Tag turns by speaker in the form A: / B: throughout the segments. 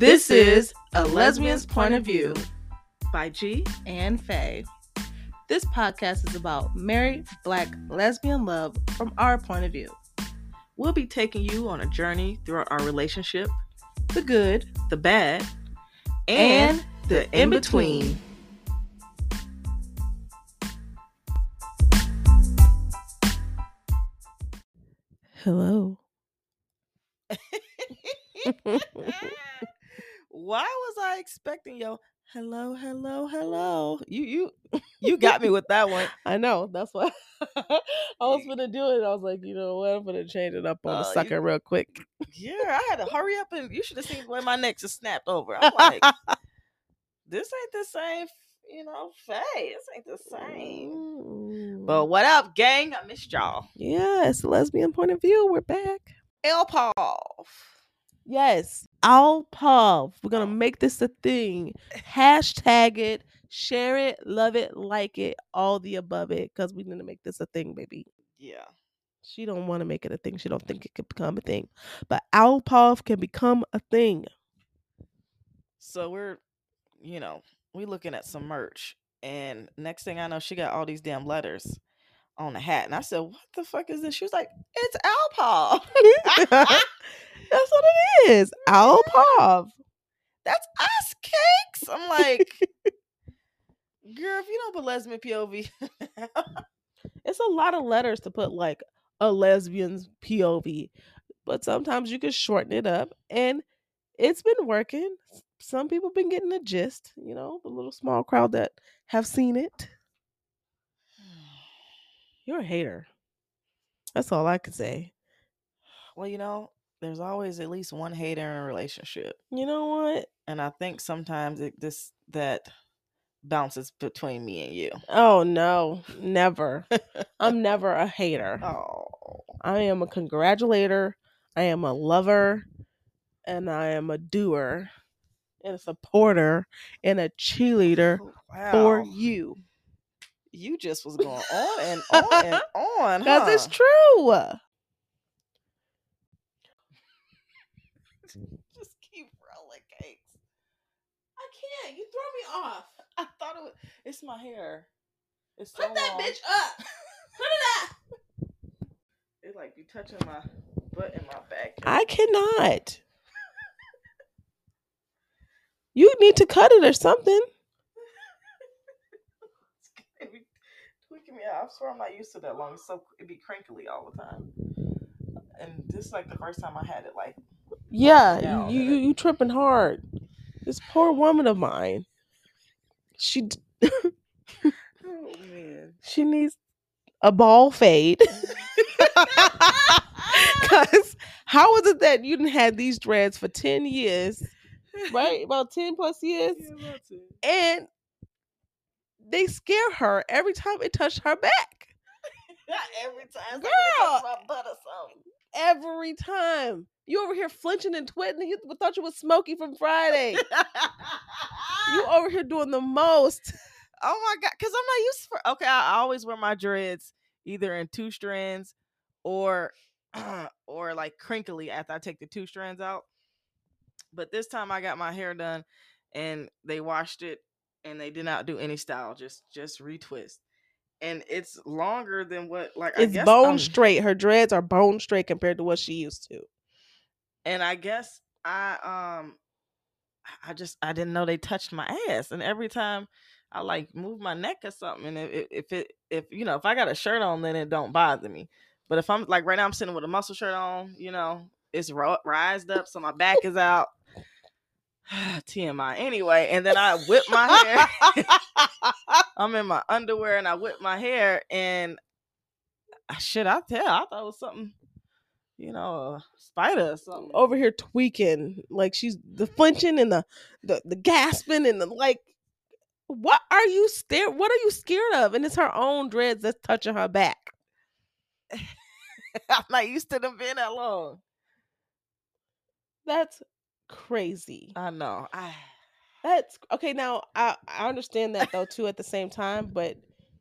A: This is A Lesbian's Point of View
B: by Ghee
A: and Fae. This podcast is about married black lesbian love from our point of view.
B: We'll be taking you on a journey through our relationship,
A: The good
B: the bad,
A: and,
B: and, the in between.
A: Hello.
B: Why was I expecting yo? Hello, hello, hello. You you you got me with that one.
A: I know. That's why I was gonna do it. I was like, you know what? I'm gonna change it up on
B: Oh,
A: the
B: you-
A: sucker real quick.
B: Yeah, I had to hurry up and you should have seen when my neck just snapped over. I'm like, this ain't the same, you know, face. This ain't the same.
A: Mm.
B: But what up, gang? I missed y'all.
A: yeah, it's the lesbian point of view. We're back.
B: Alpov.
A: Yes, Alpov. We're gonna
B: Oh.
A: make this a thing. Hashtag it, share it, love it, like it, all the above it, because we need to make this a thing, baby.
B: Yeah.
A: She don't want to make it a thing. She don't think it could become a thing. But Alpov can become a thing.
B: So we're, you know, we looking at some merch, and next thing I know, she got all these damn letters on the hat, and I said, "What the fuck is this?" She was like, "It's Alpaw."
A: That's what it is. Alpov.
B: That's us cakes. I'm like, girl, if you don't put lesbian POV,
A: It's a lot of letters to put like a lesbian's POV, but sometimes you can shorten it up, and it's been working. Some people been getting the gist, you know, the little small crowd that have seen it. You're a hater. That's all I could say.
B: well, you know, there's always at least one hater in a relationship,
A: You know what?
B: and I think sometimes it this that bounces between me and you.
A: Oh no, never. I'm never a hater.
B: Oh,
A: I am a congratulator. I am a lover, and I am a doer, and a supporter, and a cheerleader for
B: wow.
A: you.
B: You just was going on and on and on.
A: Because it's true.
B: Just keep rolling cakes.
A: I can't. You throw me off.
B: I thought it was. It's my hair. It's so
A: Put that
B: long.
A: bitch up. Put it up.
B: It like be touching my butt in my back.
A: I cannot. You need to cut it or something.
B: it be out. I swear I'm not used to that long. It's so it'd be crinkly all the time. And this is like the first time I had it. Like,
A: Yeah,
B: Yeah,
A: you, you you tripping hard. This poor woman of mine. She
B: oh man.
A: she needs a bald fade. Cause how is it that you didn't had these dreads for 10 years, right? About 10 plus years.
B: Yeah.
A: And they scare her every time it touched her back.
B: Not every time.
A: Girl.
B: Girl. My butt or something.
A: Every time. You over here flinching and twitting. You thought you was Smokey from Friday. You over here doing the most.
B: Oh my god, because I'm not used for. Okay, I always wear my dreads either in two strands or or like crinkly after I take the two strands out. But this time I got my hair done and they washed it and they did not do any style, just just retwist. And it's longer than what like I
A: It's bone
B: I'm-
A: straight. Her dreads are bone straight compared to what she used to.
B: and I guess I um I just I didn't know they touched my ass, and every time I like move my neck or something, and if, if it if you know if I got a shirt on, then it don't bother me. But if I'm like right now, I'm sitting with a muscle shirt on, you know, it's ro- rised up, so my back is out. TMI. Anyway, and then I whip my hair. I'm in my underwear and I whip my hair, and ah, shit, I tell, I thought it was something, you know, a spider or something.
A: Over here tweaking. Like she's the flinching and the the, the gasping and the like. What are you scared? What are you scared of? And it's her own dreads that's touching her back.
B: I'm not used to them being that long.
A: That's crazy.
B: I know. I
A: That's okay. Now I I understand that though too. At the same time, but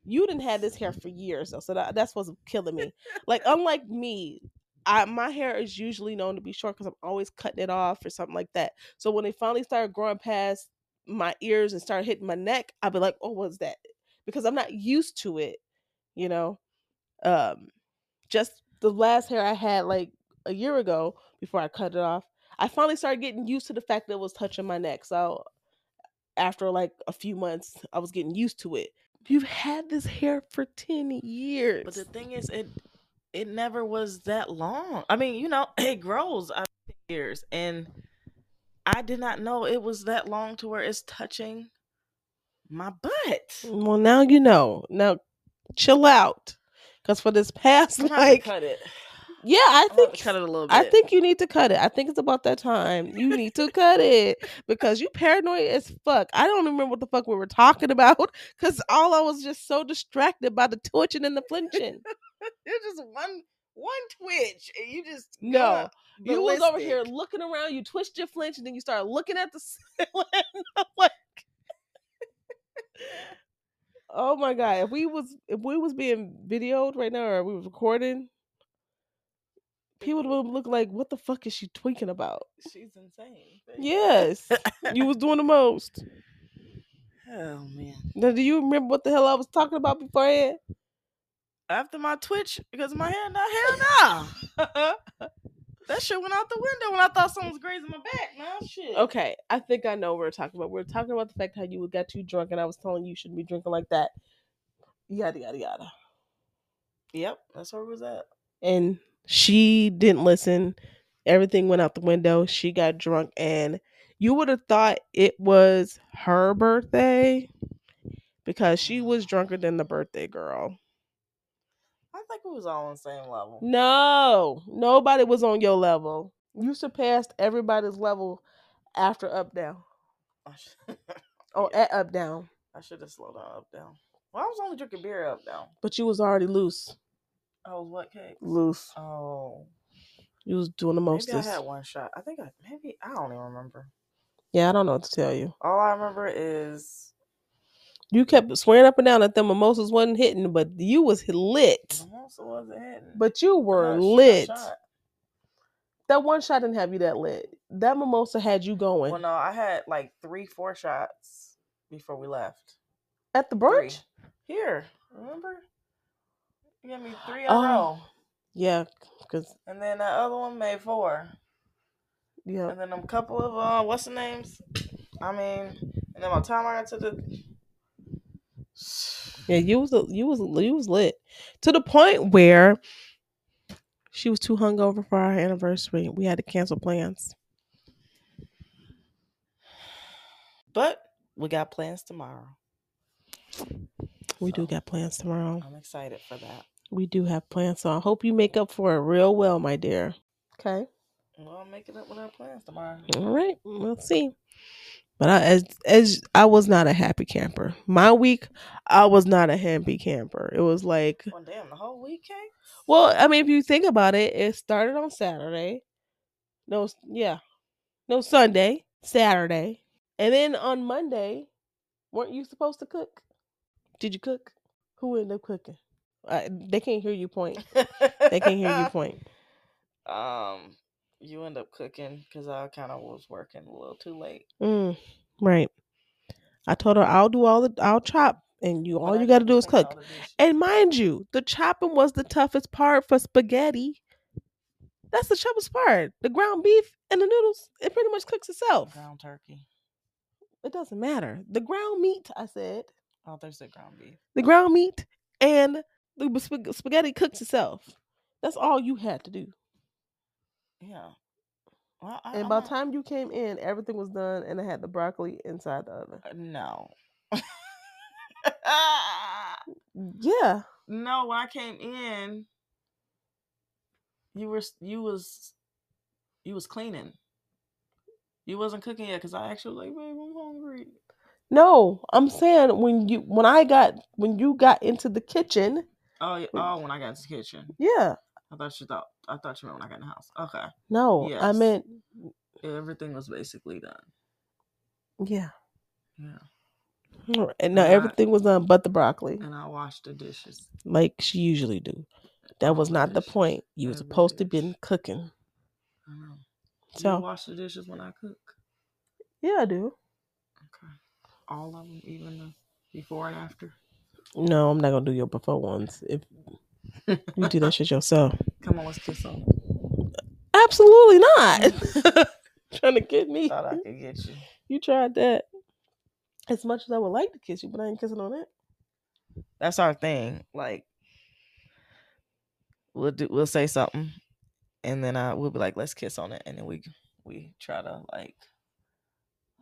A: you didn't have this hair for years though, so that, that's what's killing me. Like unlike me, I my hair is usually known to be short because I'm always cutting it off or something like that. So when it finally started growing past my ears and started hitting my neck, I'd be like, "Oh, what's that?" Because I'm not used to it, you know. Um, just the last hair I had like a year ago before I cut it off, I finally started getting used to the fact that it was touching my neck. So after like a few months, I was getting used to it. You've had this hair for 10 years.
B: But the thing is, it it never was that long. I mean, you know, it grows after years, and I did not know it was that long to where it's touching my butt.
A: well, now you know. Now chill out. Because for this past
B: I'm gonna have to
A: like
B: cut it.
A: Yeah, I
B: I'm gonna have
A: think
B: cut it a little bit.
A: I think you need to cut it. I think it's about that time. You need to cut it because you paranoid as fuck. I don't remember what the fuck we were talking about because all I was just so distracted by the twitching and the flinching.
B: it's just one one twitch, and you just
A: No, you was over here looking around. You twitched your flinch, and then you started looking at the ceiling. I'm like, oh my god! If we was if we was being videoed right now, or we was recording, people would look like, "What the fuck is she tweaking about?"
B: She's insane.
A: Yes, you was doing the most.
B: Oh man.
A: Now, do you remember what the hell I was talking about beforehand?
B: After my twitch, because my hair not hair now. that shit went out the window when I thought someone was grazing my back. Now shit.
A: Okay, I think I know what we're talking about. We're talking about the fact how you got too drunk, and I was telling you you shouldn't be drinking like that. Yada yada yada.
B: Yep, that's where it was at.
A: and she didn't listen. Everything went out the window. She got drunk, and you would have thought it was her birthday because she was drunker than the birthday girl.
B: I think we was all on the same level.
A: No, nobody was on your level. You surpassed everybody's level after up down. Oh, at up down.
B: I should have slowed down up down. Well, I was only drinking beer up down.
A: But you was already loose.
B: I was what cake?
A: Loose.
B: Oh,
A: You was doing the
B: maybe I had one shot. I think I maybe I don't even remember.
A: Yeah, I don't know what to tell you.
B: All I remember is
A: You kept swearing up and down that the mimosas wasn't hitting, but you was lit.
B: mimosa wasn't hitting.
A: But you were
B: had a sh- a
A: lit.
B: shot.
A: That one shot didn't have you that lit. That mimosa had you going
B: Well, no, I had like three, four shots before we left.
A: at the
B: Three.
A: brunch.
B: Here, remember? You gave me three in
A: Oh.
B: a row,
A: Yeah, because
B: and then that other one made four,
A: yeah,
B: and then a couple of uh, what's the names? I mean, and then my the time I got to the
A: yeah, you was you was you was lit to the point where she was too hungover for our anniversary. We had to cancel plans.
B: But we got plans tomorrow.
A: We do
B: So,
A: got plans tomorrow.
B: I'm excited for that.
A: We do have plans, so I hope you make up for it real well, my dear. Okay.
B: We'll make it up with our plans tomorrow.
A: All right, we'll see. But I, as as I was not a happy camper. My week, I was not a happy camper. It was like,
B: Well, damn, the whole weekend.
A: well, I mean, if you think about it, it started on Saturday. No, s- yeah, no Sunday, Saturday, and then on Monday, weren't you supposed to cook? Did you cook? Who ended up cooking? Uh, they can't hear you point. They can't hear you point.
B: Um, you end up cooking because I kind of was working a little too late.
A: Mm, right. I told her I'll do all the I'll chop, and you all
B: But
A: you got to do is cook. And mind you, the chopping was the toughest part for spaghetti. That's the toughest part. The ground beef and the noodles, it pretty much cooks itself.
B: ground turkey.
A: It doesn't matter. The ground meat, I said,
B: Oh, there's the ground beef.
A: the ground meat and the spag- spaghetti cooks itself. That's all you had to do.
B: Yeah. Well, I,
A: And by the time you came in, everything was done, and I had the broccoli inside the oven.
B: uh, no.
A: Yeah,
B: no, when I came in, you were you was you was cleaning. You wasn't cooking yet because I actually was like, babe, I'm hungry.
A: No, I'm saying when you when I got when you got into the kitchen,
B: Oh, yeah, oh, when I got into the kitchen,
A: yeah,
B: I thought you thought I thought you meant when I got in the house. Okay,
A: no, I
B: Yes.
A: meant
B: everything was basically done.
A: yeah.
B: Yeah,
A: And now
B: And I-
A: everything was done but the broccoli,
B: and I washed the dishes.
A: like she usually do. That was
B: the
A: not the
B: dishes.
A: point. You were supposed to
B: dish.
A: been cooking.
B: I know. Do
A: So
B: you wash the dishes when I cook?
A: yeah, I do.
B: Okay. All of them, even the before and after.
A: No, I'm not gonna do your before ones. If you do that shit yourself,
B: Come on, let's kiss on.
A: absolutely not. Trying to get me.
B: Thought I could get you.
A: You tried that. As much as I would like to kiss you, but I ain't kissing on that.
B: That's our thing. Like we'll do we'll say something and then I we'll be like, let's kiss on it. And then we we try to like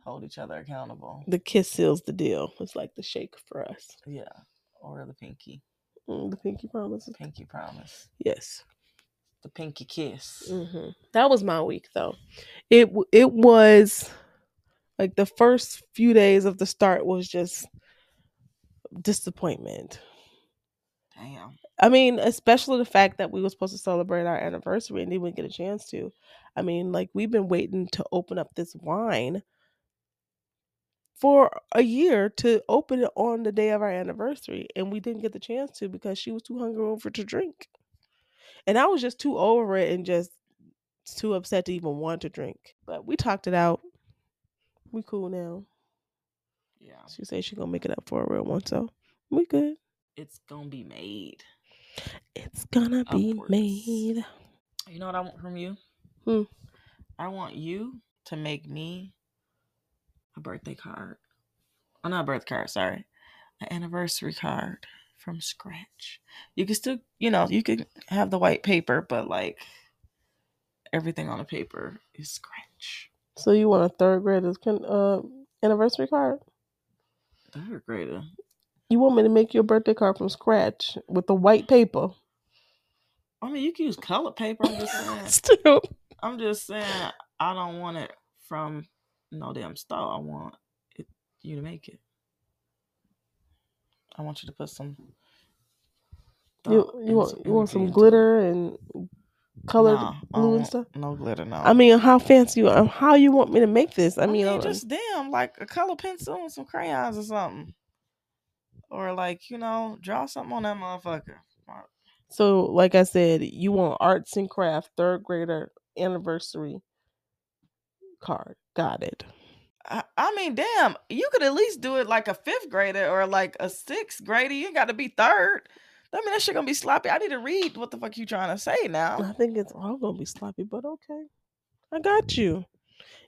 B: hold each other accountable.
A: The kiss seals the deal. It's like the shake for us.
B: Yeah. Or the pinky.
A: Mm, the pinky promises.
B: Pinky promise.
A: Yes.
B: The pinky kiss.
A: hmm That was my week, though. It it was like the first few days of the start was just disappointment.
B: Damn.
A: I mean, especially the fact that we were supposed to celebrate our anniversary and didn't get a chance to. I mean, like we've been waiting to open up this wine for a year to open it on the day of our anniversary, and we didn't get the chance to because she was too hungover to drink, and I was just too over it and just too upset to even want to drink. But we talked it out. We cool now.
B: Yeah.
A: She said she gonna make it up for a real one, so we good.
B: It's gonna be made.
A: It's gonna be
B: Upwards.
A: made.
B: You know what I want from you?
A: Hmm.
B: I want you to make me a birthday card. Oh, not a birthday card, sorry. An anniversary card from scratch. You can still, you know, you can have the white paper, but like everything on the paper is scratch.
A: So you want a third grader's uh, anniversary card?
B: Third grader.
A: You want me to make your birthday card from scratch with the white paper?
B: I mean, you can use colored paper. I'm just saying.
A: Still,
B: I'm just saying. I don't want it from no damn store. I want it, you to make it. I want you to put some.
A: you you want
B: some
A: you want some glitter and colored
B: Nah, I
A: glue and stuff.
B: No glitter, no.
A: I mean, how fancy you? um, How you want me to make this? I
B: I
A: mean,
B: mean,
A: uh,
B: just damn like a color pencil and some crayons or something, or like you know, draw something on that motherfucker.
A: so like I said, you want arts and craft third grader anniversary card. Got it.
B: I, I mean, damn, you could at least do it like a fifth grader or like a sixth grader. You got to be third. I mean, that shit gonna be sloppy. I need to read what the fuck you trying to say now.
A: I think it's all gonna be sloppy, but okay. I got you.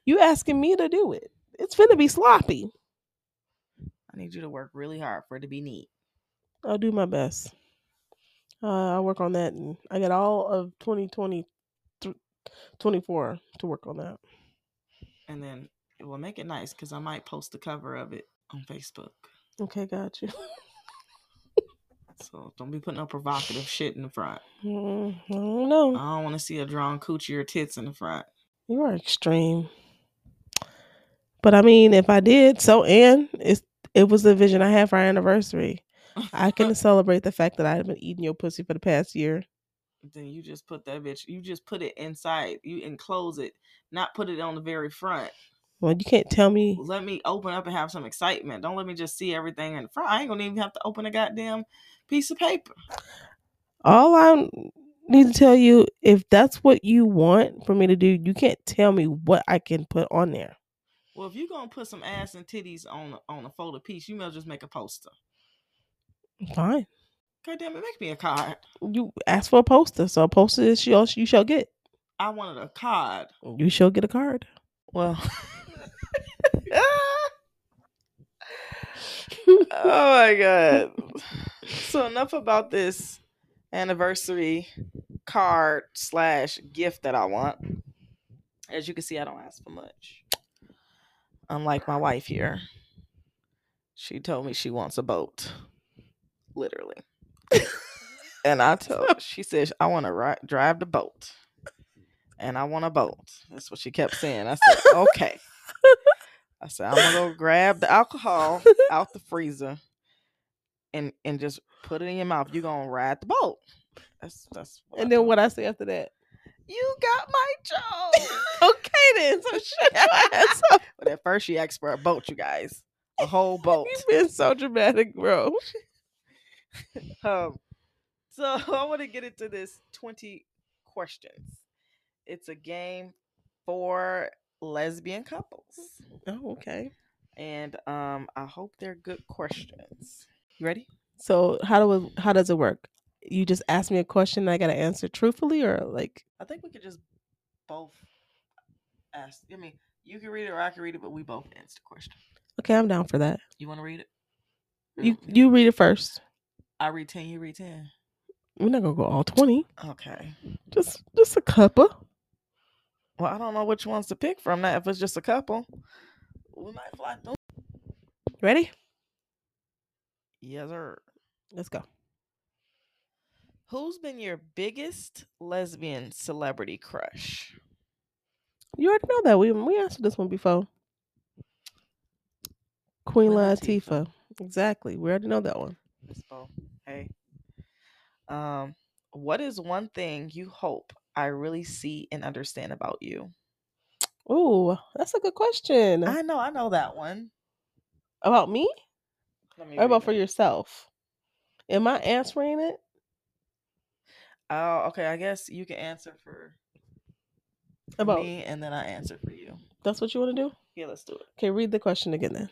A: You asking me to do it? It's gonna be sloppy.
B: I need you to work really hard for it to be neat.
A: I'll do my best. Uh, I'll work on that, and I got all of 2020, 24 to work on that.
B: And then it will make it nice because I might post the cover of it on Facebook.
A: Okay, got you.
B: So don't be putting no provocative shit in the front.
A: Mm, I don't know.
B: I don't want to see a drawn coochie or tits in the front.
A: You are extreme. But I mean, if I did, so and it's it was the vision I had for our anniversary. I can celebrate the fact that I've been eating your pussy for the past year.
B: Then you just put that bitch. You just put it inside. You enclose it, not put it on the very front.
A: Well, you can't tell me.
B: Let me open up and have some excitement. Don't let me just see everything in front. I ain't gonna even have to open a goddamn piece of paper.
A: All I need to tell you, if that's what you want for me to do, you can't tell me what I can put on there.
B: Well, if you're gonna put some ass and titties on on a folded piece, you may as well just make a poster.
A: Fine.
B: God damn it, make me a card.
A: You asked for a poster, so a poster is yours. You shall get.
B: I wanted a card.
A: You shall get a card.
B: Well. oh my god. So enough about this anniversary card slash gift that I want. As you can see, I don't ask for much. Unlike my wife here. She told me she wants a boat. Literally. And I told her she said I want to ri- drive the boat. And I want a boat. That's what she kept saying. I said, okay. I said, I'm gonna go grab the alcohol out the freezer and and just put it in your mouth. You're gonna ride the boat. That's that's I
A: and then
B: told
A: what I say after that?
B: you got my joke.
A: okay, then. So shut your ass up.
B: but at first she asked for a boat, you guys. A whole boat.
A: You've been so dramatic, bro.
B: Um So I want to get into this 20 questions. It's a game for lesbian couples.
A: Oh, okay.
B: And um I hope they're good questions. You ready?
A: So how do it, how does it work? You just ask me a question and I gotta answer truthfully or like
B: I think we could just both ask. I mean, you can read it or I can read it, but we both answer the question.
A: okay, I'm down for that.
B: You want to read it?
A: You you read it first.
B: I read 10, you read 10.
A: We're not gonna go all twenty.
B: Okay.
A: Just just a couple.
B: Well, I don't know which ones to pick from that. If it's just a couple, we might fly through.
A: Ready?
B: Yes, sir.
A: Let's go.
B: Who's been your biggest lesbian celebrity crush?
A: You already know that. We we answered this one before. Queen. Latifah. Exactly. We already know that one.
B: Miss Bo. Hey. Um, what is one thing you hope I really see and understand about you?
A: Ooh, that's a good question.
B: I know, I know that one.
A: about me
B: Let me
A: or about
B: read
A: for yourself? Am I answering it?
B: Oh, okay. I guess you can answer for, for
A: About
B: me, and then I answer for you.
A: that's what you want to do?
B: Yeah, let's do it.
A: Okay, read the question again then.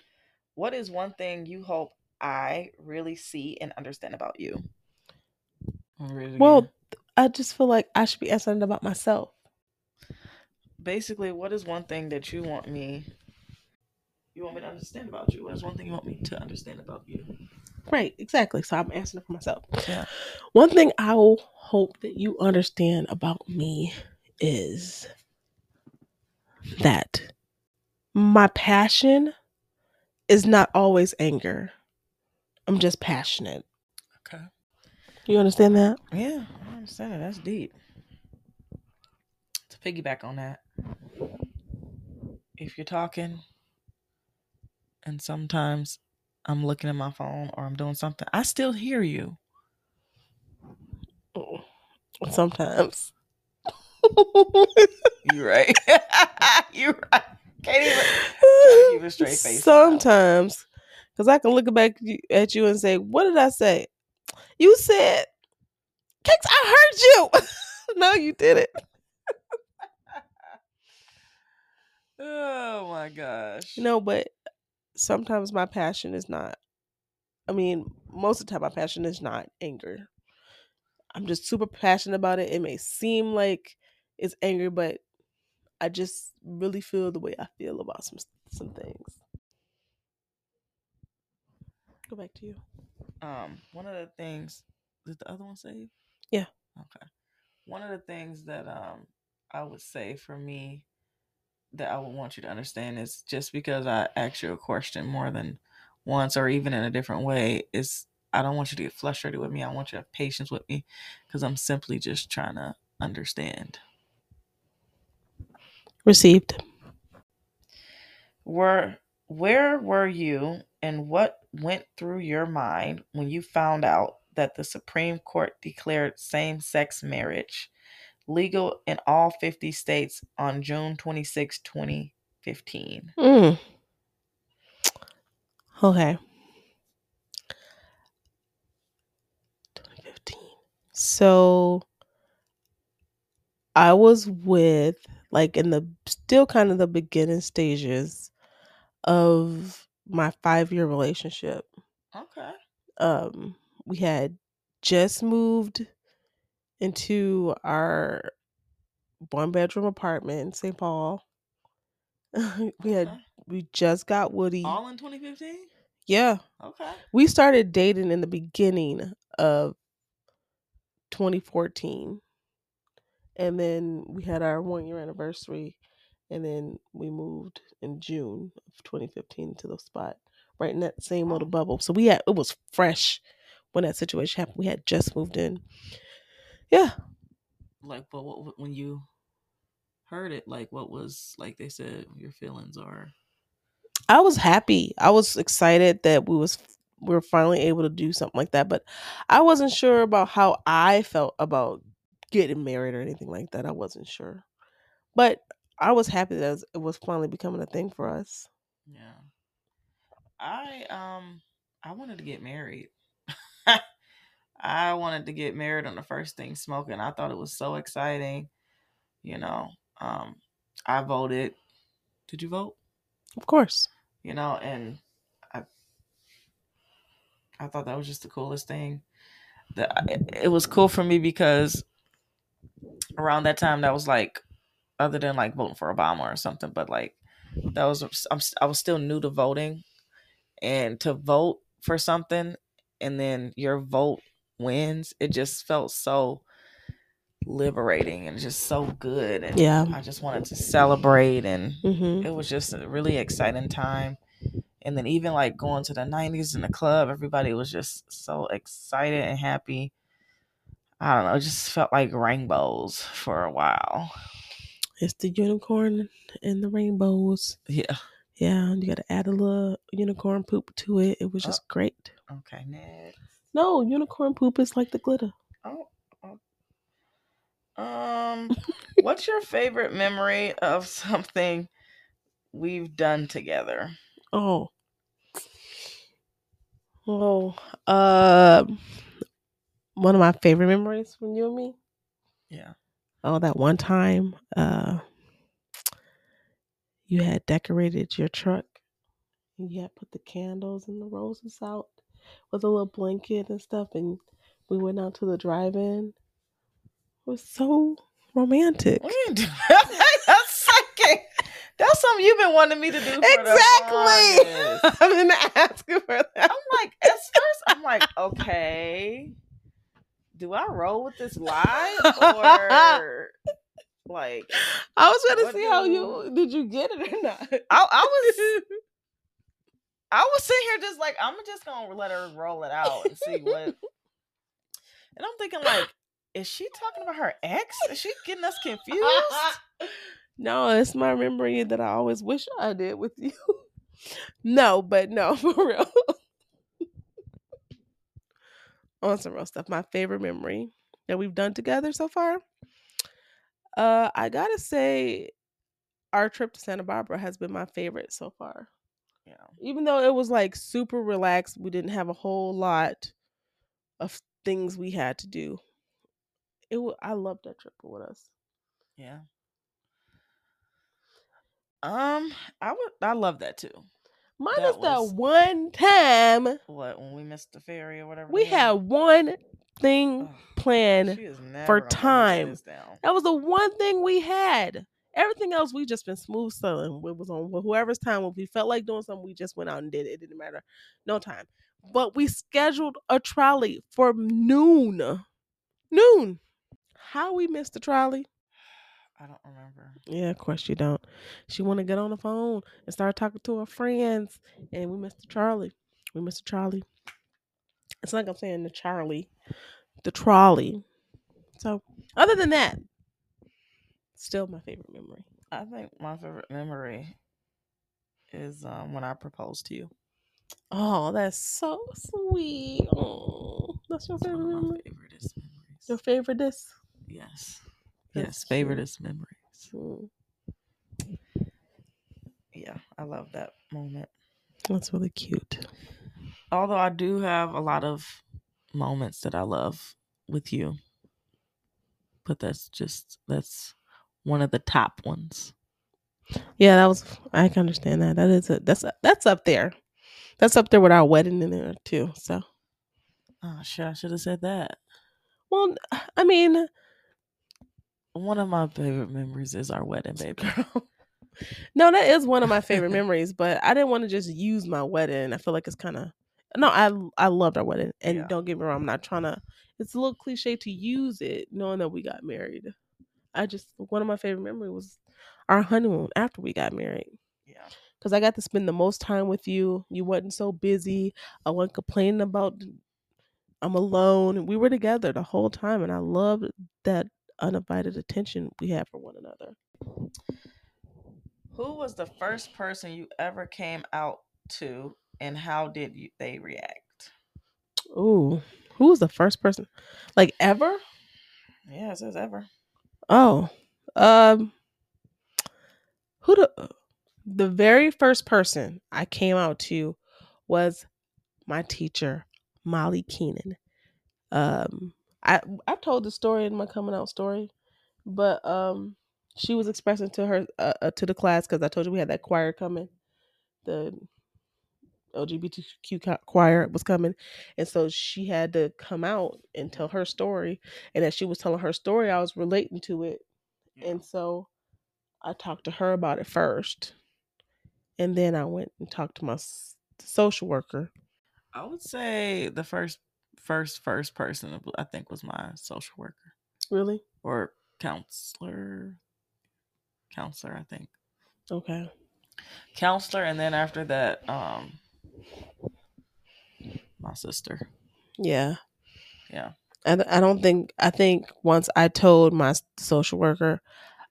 B: What is one thing you hope I really see and understand about you? Wanna read it
A: Well. I just feel like I should be answering about myself.
B: basically, what is one thing that you want me? You want me to understand about you? What is one thing you want me to understand about you?
A: Right, exactly. So I'm answering it for myself.
B: Yeah.
A: One thing I will hope that you understand about me is that my passion is not always anger. I'm just passionate.
B: Okay.
A: You understand that?
B: Yeah, I understand it. That's deep. To piggyback on that, if you're talking and sometimes I'm looking at my phone or I'm doing something, I still hear you.
A: Mm. Sometimes.
B: you're right. you're right. Can't even keep a straight face. that.
A: Sometimes, because I can look back at you and say, "What did I say?" You said, "Cakes, I heard you." no, you didn't.
B: Oh my gosh.
A: No, but sometimes my passion is not. I mean, most of the time, my passion is not anger. I'm just super passionate about it. It may seem like it's anger, but I just really feel the way I feel about some some things. Go back to you.
B: um one of the things did the other one save
A: Yeah.
B: okay one of the things that um i would say for me that i would want you to understand is just because i ask you a question more than once or even in a different way is i don't want you to get frustrated with me i want you to have patience with me because i'm simply just trying to understand
A: Received.
B: were where were you and what went through your mind when you found out that the Supreme Court declared same-sex marriage legal in all 50 states on June 26, 2015?
A: Mm. Okay. 2015. So I was with like in the still kind of the beginning stages of my 5-year relationship.
B: Okay.
A: Um we had just moved into our one bedroom apartment in St. Paul. we had
B: Okay.
A: we just got Woody.
B: All in 2015?
A: yeah.
B: Okay.
A: we started dating in the beginning of 2014 and then we had our one year anniversary and then we moved in june of 2015 to the spot right in that same little bubble. So we had it was fresh when that situation happened. We had just moved in. Yeah.
B: Like, but what, when you heard it, like, what was, like they said, your feelings are?
A: i was happy. I was excited that we was we were finally able to do something like that but i wasn't sure about how i felt about getting married or anything like that. I wasn't sure. But i was happy that it was, it was finally becoming a thing for us
B: Yeah. I um I wanted to get married. I wanted to get married on the first thing smoking. I thought it was so exciting. You know, um, I voted. Did you vote?
A: Of course.
B: You know, and I I thought that was just the coolest thing. That it, it was cool for me because around that time that was like other than like voting for Obama or something, but like that was I'm, I was still new to voting, and to vote for something and then your vote wins, it just felt so liberating and just so good. And
A: Yeah.
B: I just wanted to celebrate, and
A: hmm
B: it was just a really exciting time. And then even like going to the 90s in the club, everybody was just so excited and happy. I don't know, it just felt like rainbows for a while.
A: It's the unicorn and the rainbows.
B: Yeah.
A: Yeah, you got to add a little unicorn poop to it. It was
B: Oh.
A: just great.
B: Okay, next.
A: No, unicorn poop is like the glitter.
B: Oh, oh. Um, what's your favorite memory of something we've done together?
A: Oh. Oh. Uh, one of my favorite memories from you and me.
B: Yeah.
A: Oh, that one time, uh, you had decorated your truck. And you had put the candles and the roses out with a little blanket and stuff, and we went out to the drive-in. It was so romantic.
B: We didn't do that. That's. That's something you've been wanting me to do. For The.
A: I've been asking for that.
B: I'm like, at first, I'm like, okay, do I roll with this lie or like
A: I was trying to see how you did you get it or not.
B: I, I was I was sitting here just like I'm just gonna let her roll it out and see what. And I'm thinking like, is she talking about her ex? Is she getting us confused?
A: no, it's my memory that I always wish I did with you. no, but no, for real. On some real stuff. My favorite memory that we've done together so far. Uh, I gotta say, our trip to Santa Barbara has been my favorite so far.
B: Yeah.
A: even though it was like super relaxed, we didn't have a whole lot of things we had to do. It wa- I loved that trip with us.
B: Yeah. Um, I would. I love that too.
A: Minus
B: That was-
A: one time
B: What when we missed the ferry or whatever?
A: we had one thing
B: Ugh,
A: planned.
B: she is never
A: for
B: gonna let me
A: time.
B: live this down.
A: That was the one thing we had. Everything else we just been smooth sailing. It was on whoever's time. When we felt like doing something, we just went out and did it. It didn't matter. No time. But we scheduled a trolley for noon. Noon. How we missed the trolley?
B: I don't remember.
A: Yeah, of course you don't. She want to get on the phone and start talking to her friends, and we missed the Charlie. We missed the Charlie. It's like I'm saying the Charlie, the trolley. So, other than that, still my favorite memory.
B: I think my favorite memory is um, when I proposed to you.
A: Oh, that's so sweet. Oh, that's your favorite memory.
B: memories.
A: Your favorite this.
B: Yes. Yes,
A: cute.
B: favoriteest memories.
A: Mm,
B: Yeah, I love that moment.
A: That's really cute.
B: Although I do have a lot of moments that I love with you. But that's just that's one of the top ones.
A: Yeah, that was. I can understand that. That is a that's a, that's up there. That's up there with our wedding in there too. So,
B: Oh shit, I should have said that.
A: well, I mean,
B: One of my favorite memories is our wedding, baby.
A: no, that is one of my favorite memories. But I didn't want to just use my wedding. I feel like it's kind of no. I I loved our wedding, and
B: Yeah.
A: don't get me wrong. I'm not trying to. It's a little cliche to use it, knowing that we got married. I just one of my favorite memories was our honeymoon after we got married.
B: Yeah.
A: because I got to spend the most time with you. You wasn't so busy. I wasn't complaining about I'm alone. We were together the whole time, and I loved that undivided attention we have for one another.
B: Who was the first person you ever came out to and how did you, they react?
A: Ooh, who was the first person, like ever?
B: Yeah, it says ever.
A: Oh, um, who the the very first person I came out to was my teacher, Molly Keenan. um I I told the story in my coming out story, but um she was expressing to her uh, uh, to the class because I told you we had that choir coming, the LGBTQ choir was coming, and so she had to come out and tell her story. And as she was telling her story, I was relating to it, and so I talked to her about it first, and then I went and talked to my social worker.
B: I would say the first, first, first person I think was my social worker
A: Really?
B: or counselor. Counselor, I think.
A: Okay.
B: Counselor, and then after that, um, my sister.
A: Yeah.
B: Yeah.
A: I, I don't think I think once I told my social worker,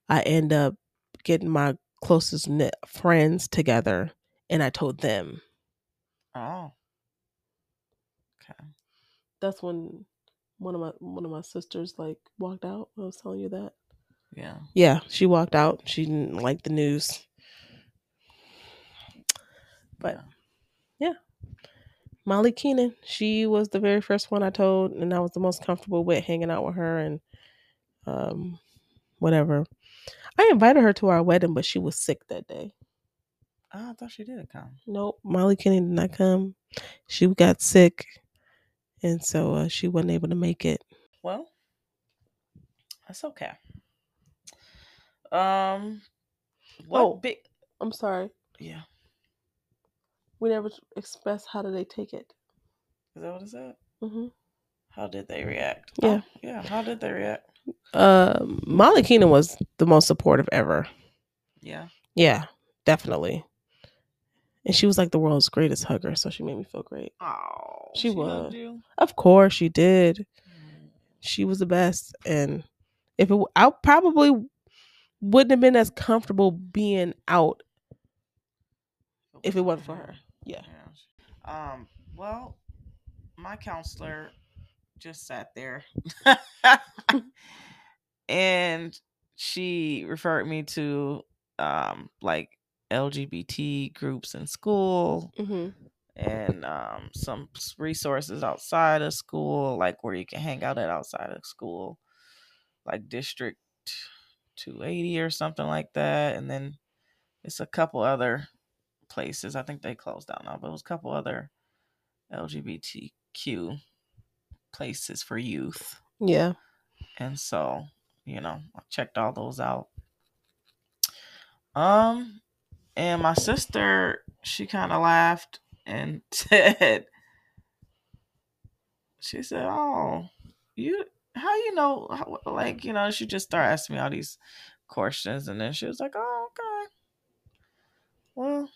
A: I end up getting my closest knit friends together, and I told them.
B: Oh. Okay.
A: That's when one of my one of my sisters like walked out. I was telling you that.
B: Yeah.
A: Yeah, she walked out. She didn't like the news. But
B: Yeah.
A: Molly Keenan, she was the very first one I told, and I was the most comfortable with hanging out with her and um whatever. I invited her to our wedding, but she was sick that day.
B: Oh, I thought she did come.
A: Nope, Molly Keenan did not come. She got sick, and so uh, she wasn't able to make it.
B: Well, that's okay. Um. What
A: Oh.
B: big?
A: I'm sorry,
B: Yeah.
A: we never expressed how did they take it.
B: Is that what it said?
A: Mm hmm
B: How did they react?
A: Yeah.
B: Oh, yeah. How did they react?
A: Uh, Molly Keenan was the most supportive ever.
B: Yeah.
A: Yeah, definitely. And she was like the world's greatest hugger, so she made me feel great.
B: Oh.
A: She
B: loved
A: was.
B: you.
A: Of course, she did.
B: Mm.
A: She was the best, and if it, I probably wouldn't have been as comfortable being out if it wasn't for her. Yeah.
B: Yeah. Um. Well, my counselor just sat there, and she referred me to um like LGBT groups in school
A: Mm-hmm.
B: and um some resources outside of school, like where you can hang out at outside of school, like District 280 or something like that, and then it's a couple other places. I think they closed down now, but it was a couple other LGBTQ places for youth.
A: Yeah.
B: And so, you know, I checked all those out. Um, and my sister, she kind of laughed and said, she said, "Oh, you, how you know? How, like, you know?" She just started asking me all these questions, and then she was like, "Oh, okay. Well,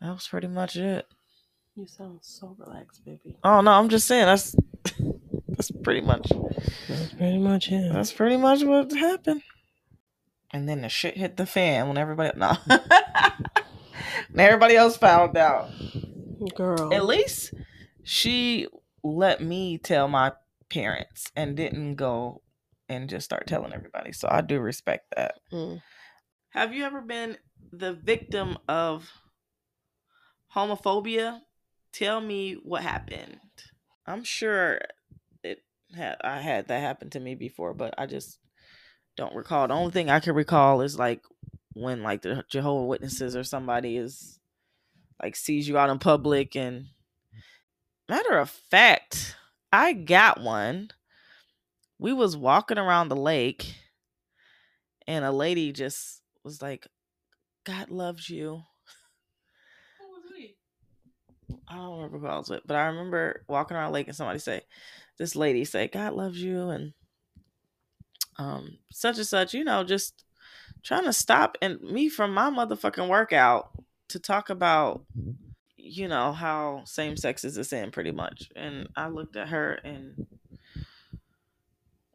B: that was pretty much it."
A: You sound so relaxed, baby.
B: Oh no, I'm just saying that's that's pretty much
A: That's pretty much it.
B: that's pretty much what happened. And then the shit hit the fan when everybody no. when everybody else found out.
A: Girl.
B: At least she let me tell my parents and didn't go and just start telling everybody. So I do respect that.
A: Mm.
B: Have you ever been the victim of homophobia? Tell me what happened. I'm sure it had I had that happen to me before, but I just don't recall. The only thing I can recall is like when like the Jehovah Witnesses or somebody is like sees you out in public and matter of fact, I got one. We was walking around the lake and a lady just was like, God loves you. I don't remember who I was with, but I remember walking around the lake and somebody say, this lady say, God loves you and um such and such, you know, just trying to stop and me from my motherfucking workout to talk about you know how same sex is a sin pretty much. And I looked at her and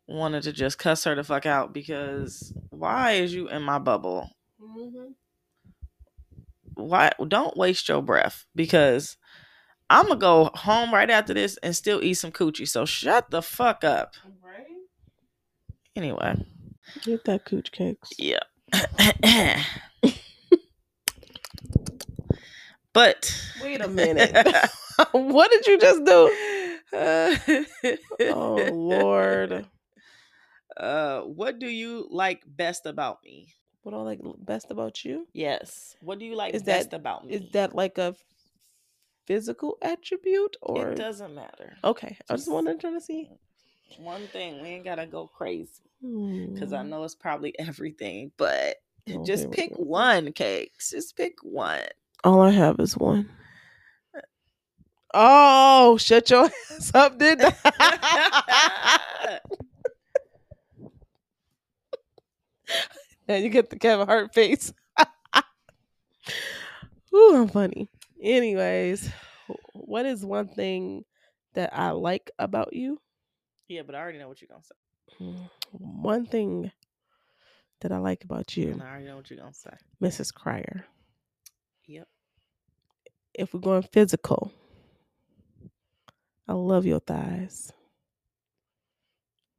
B: wanted to just cuss her the fuck out because why is you in my bubble?
A: Mm-hmm.
B: why don't waste your breath because I'm gonna go home right after this and still eat some coochie. So shut the fuck up.
A: Right?
B: Anyway,
A: Get that cooch cakes.
B: yeah. but
A: Wait a minute. what did you just do? oh Lord.
B: Uh, what do you like best about me?
A: What do I like best about you?
B: Yes. What do you like
A: Is
B: best
A: that-
B: about me?
A: Is that like a physical attribute or
B: it doesn't matter.
A: Okay. I just
B: Just-
A: wanted to see.
B: One thing we ain't gotta go crazy because I know it's probably everything, but
A: Oh,
B: just pick
A: go.
B: one, cakes. Just pick one.
A: All I have is one. Uh, oh, shut your ass up, did and you get the Kevin Hart face. Ooh, I'm funny. Anyways, what is one thing that I like about you?
B: yeah, but I already know what you're gonna say.
A: Mm. One thing that I like about you,
B: And I already know what you're gonna say.
A: Mrs. Cryer.
B: Yep.
A: If we're going physical, I love your thighs.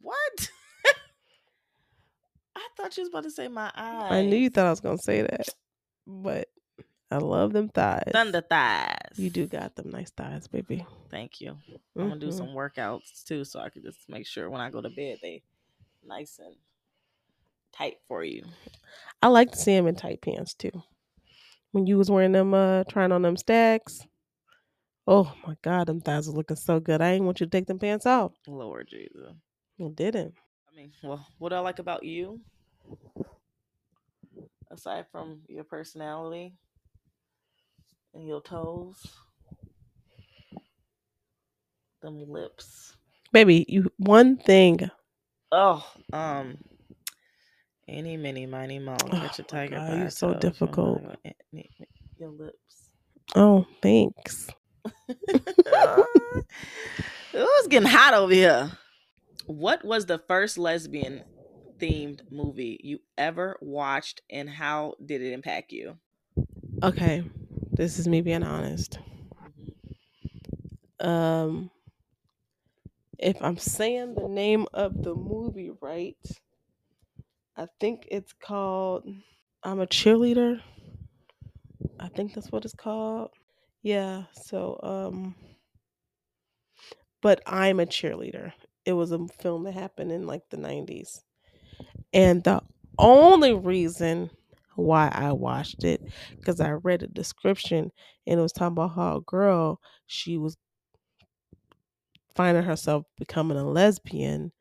B: What? I thought you was about to say my eyes.
A: I knew you thought I was gonna say that, but I love them thighs.
B: thunder thighs.
A: You do got them nice thighs, baby.
B: Thank you. I'm gonna do
A: Mhm.
B: some workouts too, so I can just make sure when I go to bed they nice and tight for you.
A: I like to see them in tight pants too. When you was wearing them, uh, trying on them stacks. Oh my God, them thighs are looking so good. I ain't want you to take them pants off.
B: Lord Jesus.
A: You didn't.
B: I mean, well, what I like about you, aside from your personality and your toes, them lips.
A: Baby, you one thing.
B: Oh, um, any, mini, miny, mo,
A: Oh
B: catch a tiger.
A: God, you're
B: its
A: so difficult.
B: Your lips.
A: Oh, thanks.
B: it was getting hot over here. What was the first lesbian themed movie you ever watched and how did it impact you?
A: Okay, this is me being honest. Um, if I'm saying the name of the movie right, I think it's called I'm a cheerleader. I think that's what it's called. Yeah, so um but I'm a cheerleader. It was a film that happened in like the 90s. And the only reason why I watched it cuz I read a description and it was talking about how a girl she was finding herself becoming a lesbian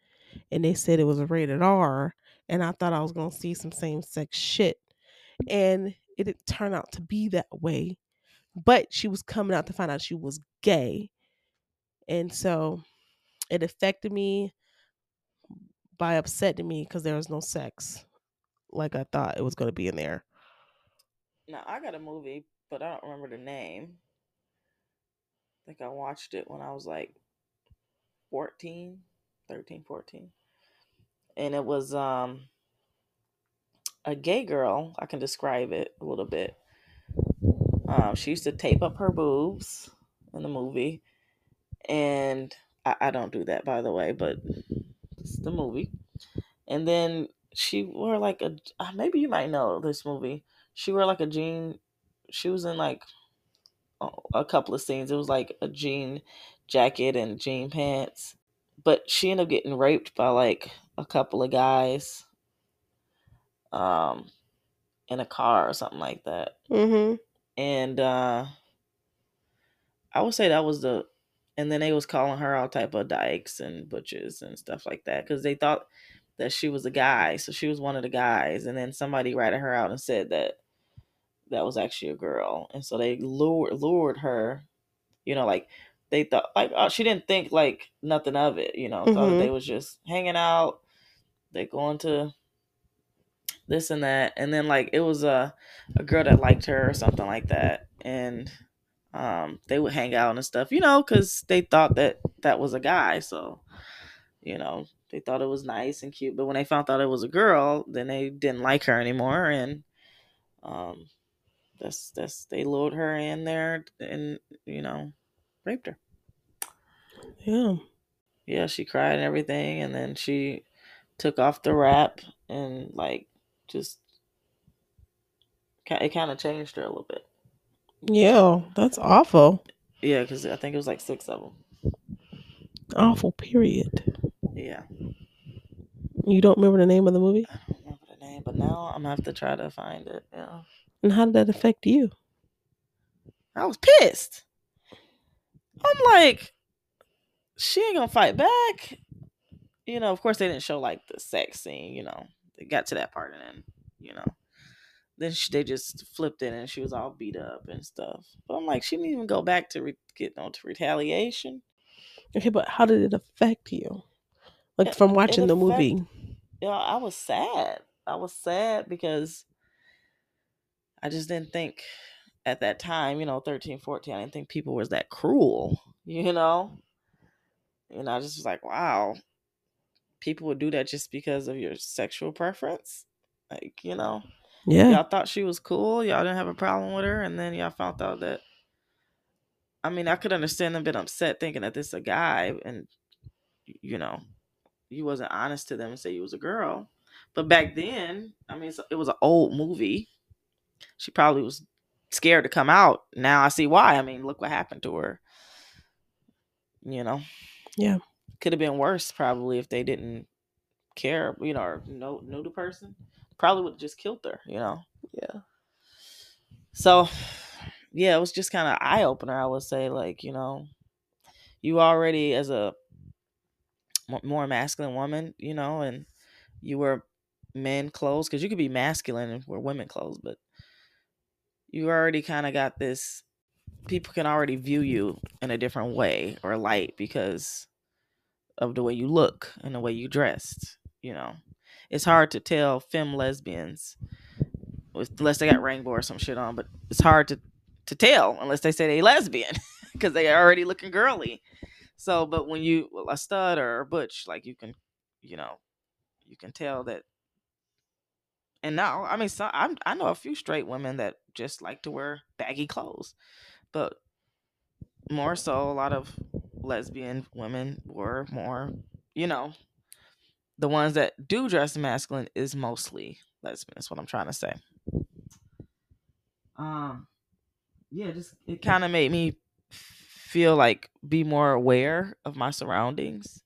A: and they said it was a rated R and I thought I was going to see some same-sex shit and it didn't turn out to be that way but she was coming out to find out she was gay and so it affected me by upsetting me because there was no sex like i thought it was going to be in there
B: Now I got a movie, but I don't remember the name. I think I watched it when I was like 14, 13, 14. And it was um a gay girl. I can describe it a little bit. Um, she used to tape up her boobs in the movie. And I, I don't do that by the way, but it's the movie. And then she wore like a uh, maybe you might know this movie. She wore like a jean. She was in like a a couple of scenes. It was like a jean jacket and jean pants. But she ended up getting raped by like a couple of guys um in a car or something like that.
A: mm-hmm
B: And uh I would say that was the and then they was calling her all type of dykes and butches and stuff like that because they thought that she was a guy so she was one of the guys and then somebody ratted her out and said that that was actually a girl and so they lured lured her you know like they thought like uh, she didn't think like nothing of it you know thought that
A: Mhm.
B: they was just hanging out they going to this and that and then like it was a a girl that liked her or something like that and um they would hang out and stuff you know because they thought that that was a guy so you know they thought it was nice and cute but when they found out it was a girl then they didn't like her anymore and um that's that's they lured her in there and you know raped her
A: yeah
B: yeah she cried and everything and then she took off the wrap and like just it kind of changed her a little bit
A: yeah that's awful
B: yeah because i think it was like six of them
A: Awful. Period.
B: Yeah,
A: You don't remember the name of the movie?
B: I don't remember the name, but now I'm gonna have to try to find it. Yeah,
A: And how did that affect you?
B: I was pissed. I'm like, she ain't gonna fight back. You know, of course they didn't show like the sex scene. You know, they got to that part and then, you know, then she, they just flipped it and she was all beat up and stuff. But I'm like, she didn't even go back to re- get on to retaliation.
A: Okay, but how did it affect you? Like
B: It-
A: from watching the movie.
B: you know, I was sad. I was sad because I just didn't think at that time, you know, 13, 14, I didn't think people was that cruel, you know? And I just was like, wow, people would do that just because of your sexual preference. Like, you know,
A: Yeah.
B: y'all thought she was cool, y'all didn't have a problem with her, and then y'all found out that I mean, I could understand them being upset thinking that this is a guy and you know, you wasn't honest to them and say you was a girl. But back then, I mean, it was an old movie. She probably was scared to come out. Now I see why. I mean, look what happened to her. You know.
A: Yeah.
B: Could have been worse probably if they didn't care, you know, or know knew the person. Probably would have just killed her, you know.
A: Yeah.
B: So, yeah, it was just kind of eye opener. I would say, like, you know, you already as a more masculine woman, you know, and you wear men clothes because you could be masculine and wear women clothes, but you already kind of got this. People can already view you in a different way or light because of the way you look and the way you dressed. You know, it's hard to tell femme lesbians unless they got rainbow or some shit on, but it's hard to to tell unless they say they lesbian because they are already looking girly. So, but when you well, a stud or a butch, like you can, you know, you can tell that. And now, I mean, so I'm, I know a few straight women that just like to wear baggy clothes, but more so, a lot of lesbian women were more, you know, the ones that do dress masculine is mostly lesbian. That's what I'm trying to say. Um, yeah, just it kind of made me feel like be more aware of my surroundings.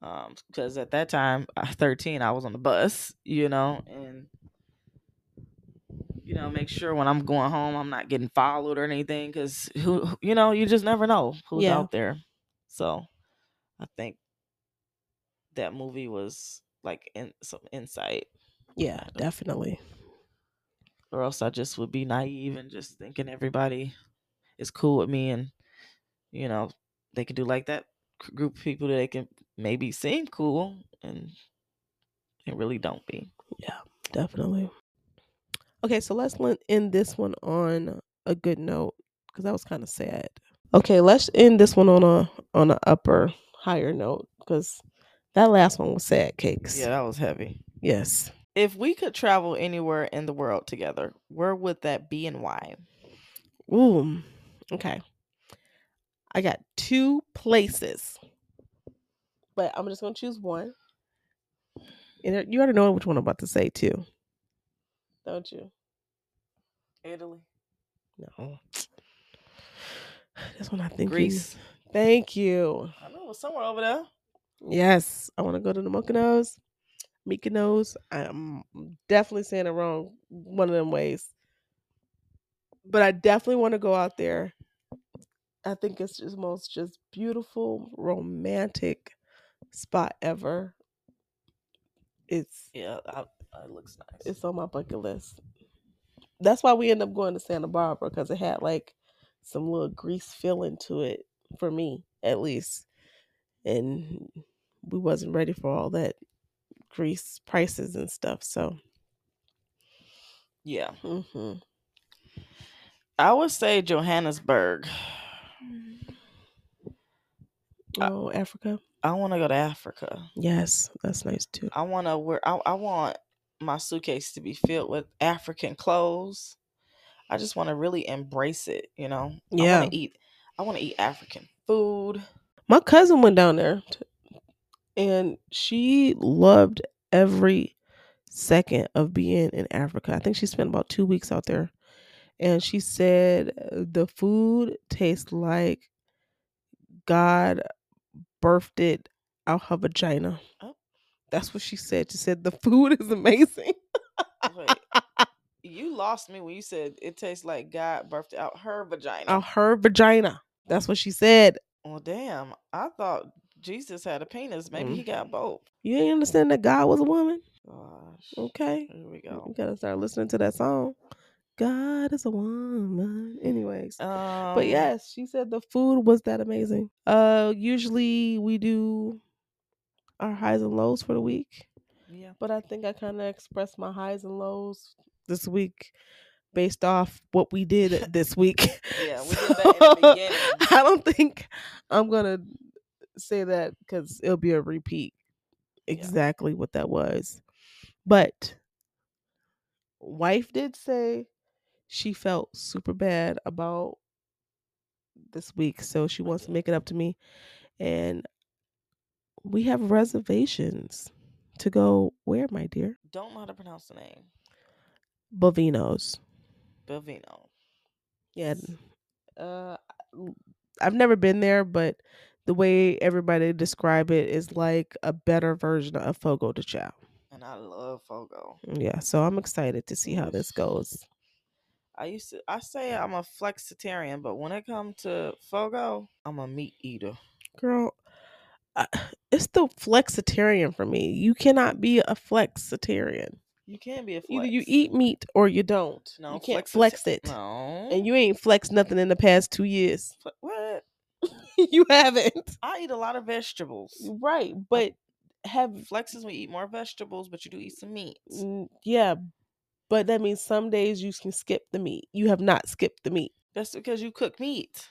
B: Um, because at that time, uh, 13, I was on the bus, you know, and you know, mm-hmm. make sure when I'm going home, I'm not getting followed or anything, because who, you know, you just never know who's
A: Yeah.
B: out there. So, I think that movie was like in some insight,
A: Yeah, definitely.
B: or else I just would be naive and just thinking everybody is cool with me, and you know, they could do like that group of people that they can maybe seem cool and it really don't be.
A: Yeah, definitely. Okay, so let's end this one on a good note because that was kind of sad. Okay, let's end this one on a on an upper higher note because that last one was sad cakes.
B: Yeah, that was heavy.
A: Yes.
B: If we could travel anywhere in the world together, where would that be and why?
A: Ooh. Okay. I got two places, but I'm just gonna choose one. And uh, you already know which one I'm about to say too, don't you?
B: Italy,
A: No. That's one I think.
B: Greece.
A: Thank you.
B: I know it was somewhere over there.
A: Yes, I want to go to the Mykonos, Mykonos. I'm definitely saying it wrong one of them ways, but I definitely want to go out there. I think it's just most just beautiful, romantic spot ever. It's
B: Yeah, I, it looks nice.
A: it's on my bucket list. That's why we end up going to Santa Barbara because it had like some little Greece feeling to it for me, at least. And we wasn't ready for all that Greece prices and stuff. So,
B: yeah,
A: hmm
B: I would say Johannesburg.
A: Oh, Africa.
B: I want to go to Africa.
A: Yes, that's nice too.
B: I want to wear. I, I want my suitcase to be filled with African clothes. I just want to really embrace it. You know.
A: Yeah.
B: I want to eat. I want to eat African food.
A: My cousin went down there and she loved every second of being in Africa. I think she spent about two weeks out there. And she said uh, the food tastes like God birthed it out her vagina.
B: Oh.
A: That's what she said. She said the food is amazing.
B: Wait, you lost me when you said it tastes like God birthed out her vagina.
A: Out her vagina. That's what she said.
B: Well, damn. I thought Jesus had a penis. Maybe
A: Mm.
B: he got both.
A: You ain't understand that God was a woman?
B: Gosh.
A: Okay.
B: Here we go.
A: You
B: go.
A: gotta start listening to that song. God is a woman. Anyways.
B: Um,
A: But yes, she said the food was that amazing. Uh usually we do our highs and lows for the week.
B: Yeah.
A: But I think I kind of expressed my highs and lows this week based off what we did this week.
B: Yeah, we did that in the beginning.
A: I don't think I'm gonna say that because it'll be a repeat exactly what that was. But wife did say she felt super bad about this week, so she wants to make it up to me. And we have reservations to go where, my dear?
B: Don't know how to pronounce the name.
A: Bovino's.
B: Bovino.
A: Yeah. Uh, I've never been there, but the way everybody describe it is like a better version of Fogo de Chao.
B: And I love Fogo.
A: Yeah, so I'm excited to see how this goes.
B: I used to I say I'm a flexitarian, but when it comes to Fogo, I'm a meat eater.
A: Girl, I, it's the flexitarian for me. You cannot be a flexitarian.
B: You can be a flex.
A: Either you eat meat or you don't.
B: no,
A: you can't flex it.
B: No.
A: And you ain't flexed nothing in the past two years.
B: What?
A: you haven't.
B: I eat a lot of vegetables.
A: Right, but have
B: Flexes we eat more vegetables, but you do eat some meat.
A: Yeah, but that means some days you can skip the meat. You have not skipped the meat.
B: That's because you cook meat.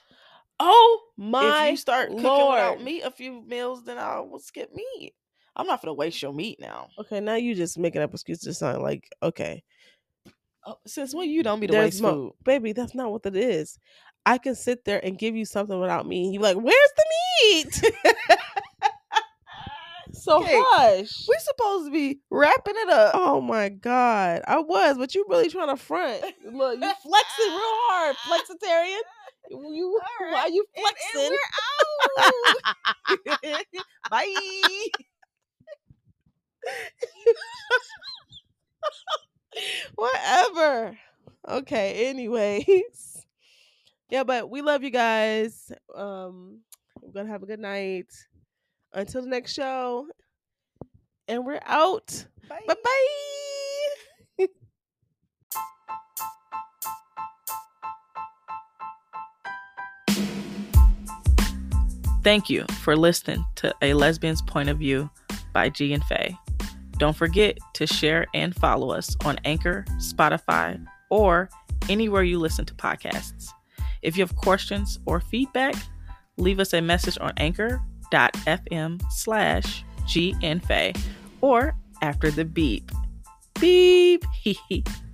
A: Oh my!
B: if you start cooking
A: Lord.
B: without meat a few meals, then I will skip meat. I'm not gonna waste your meat now.
A: Okay, now you just making up excuses to sound like okay.
B: Oh, since when you don't be
A: There's
B: waste
A: mo-
B: food?
A: baby. That's not what it is. I can sit there and give you something without me, you like, "Where's the meat?" so
B: Okay,
A: hush.
B: We supposed to be wrapping it up.
A: Oh my god, I was, but you really trying to front. Look, you flexing real hard, flexitarian. You,
B: All
A: why you
B: And- and
A: flexing?
B: we're out. Bye.
A: Whatever. Okay, anyways. Yeah, but we love you guys. Um we're gonna have a good night. Until the next show. And we're out.
B: Bye
A: bye.
B: Thank you for listening to A Lesbian's Point of View by Ghee and Fae. Don't forget to share and follow us on Anchor, Spotify, or anywhere you listen to podcasts. If you have questions or feedback, leave us a message on anchor.fm slash Ghee and Fae or after the beep. Beep.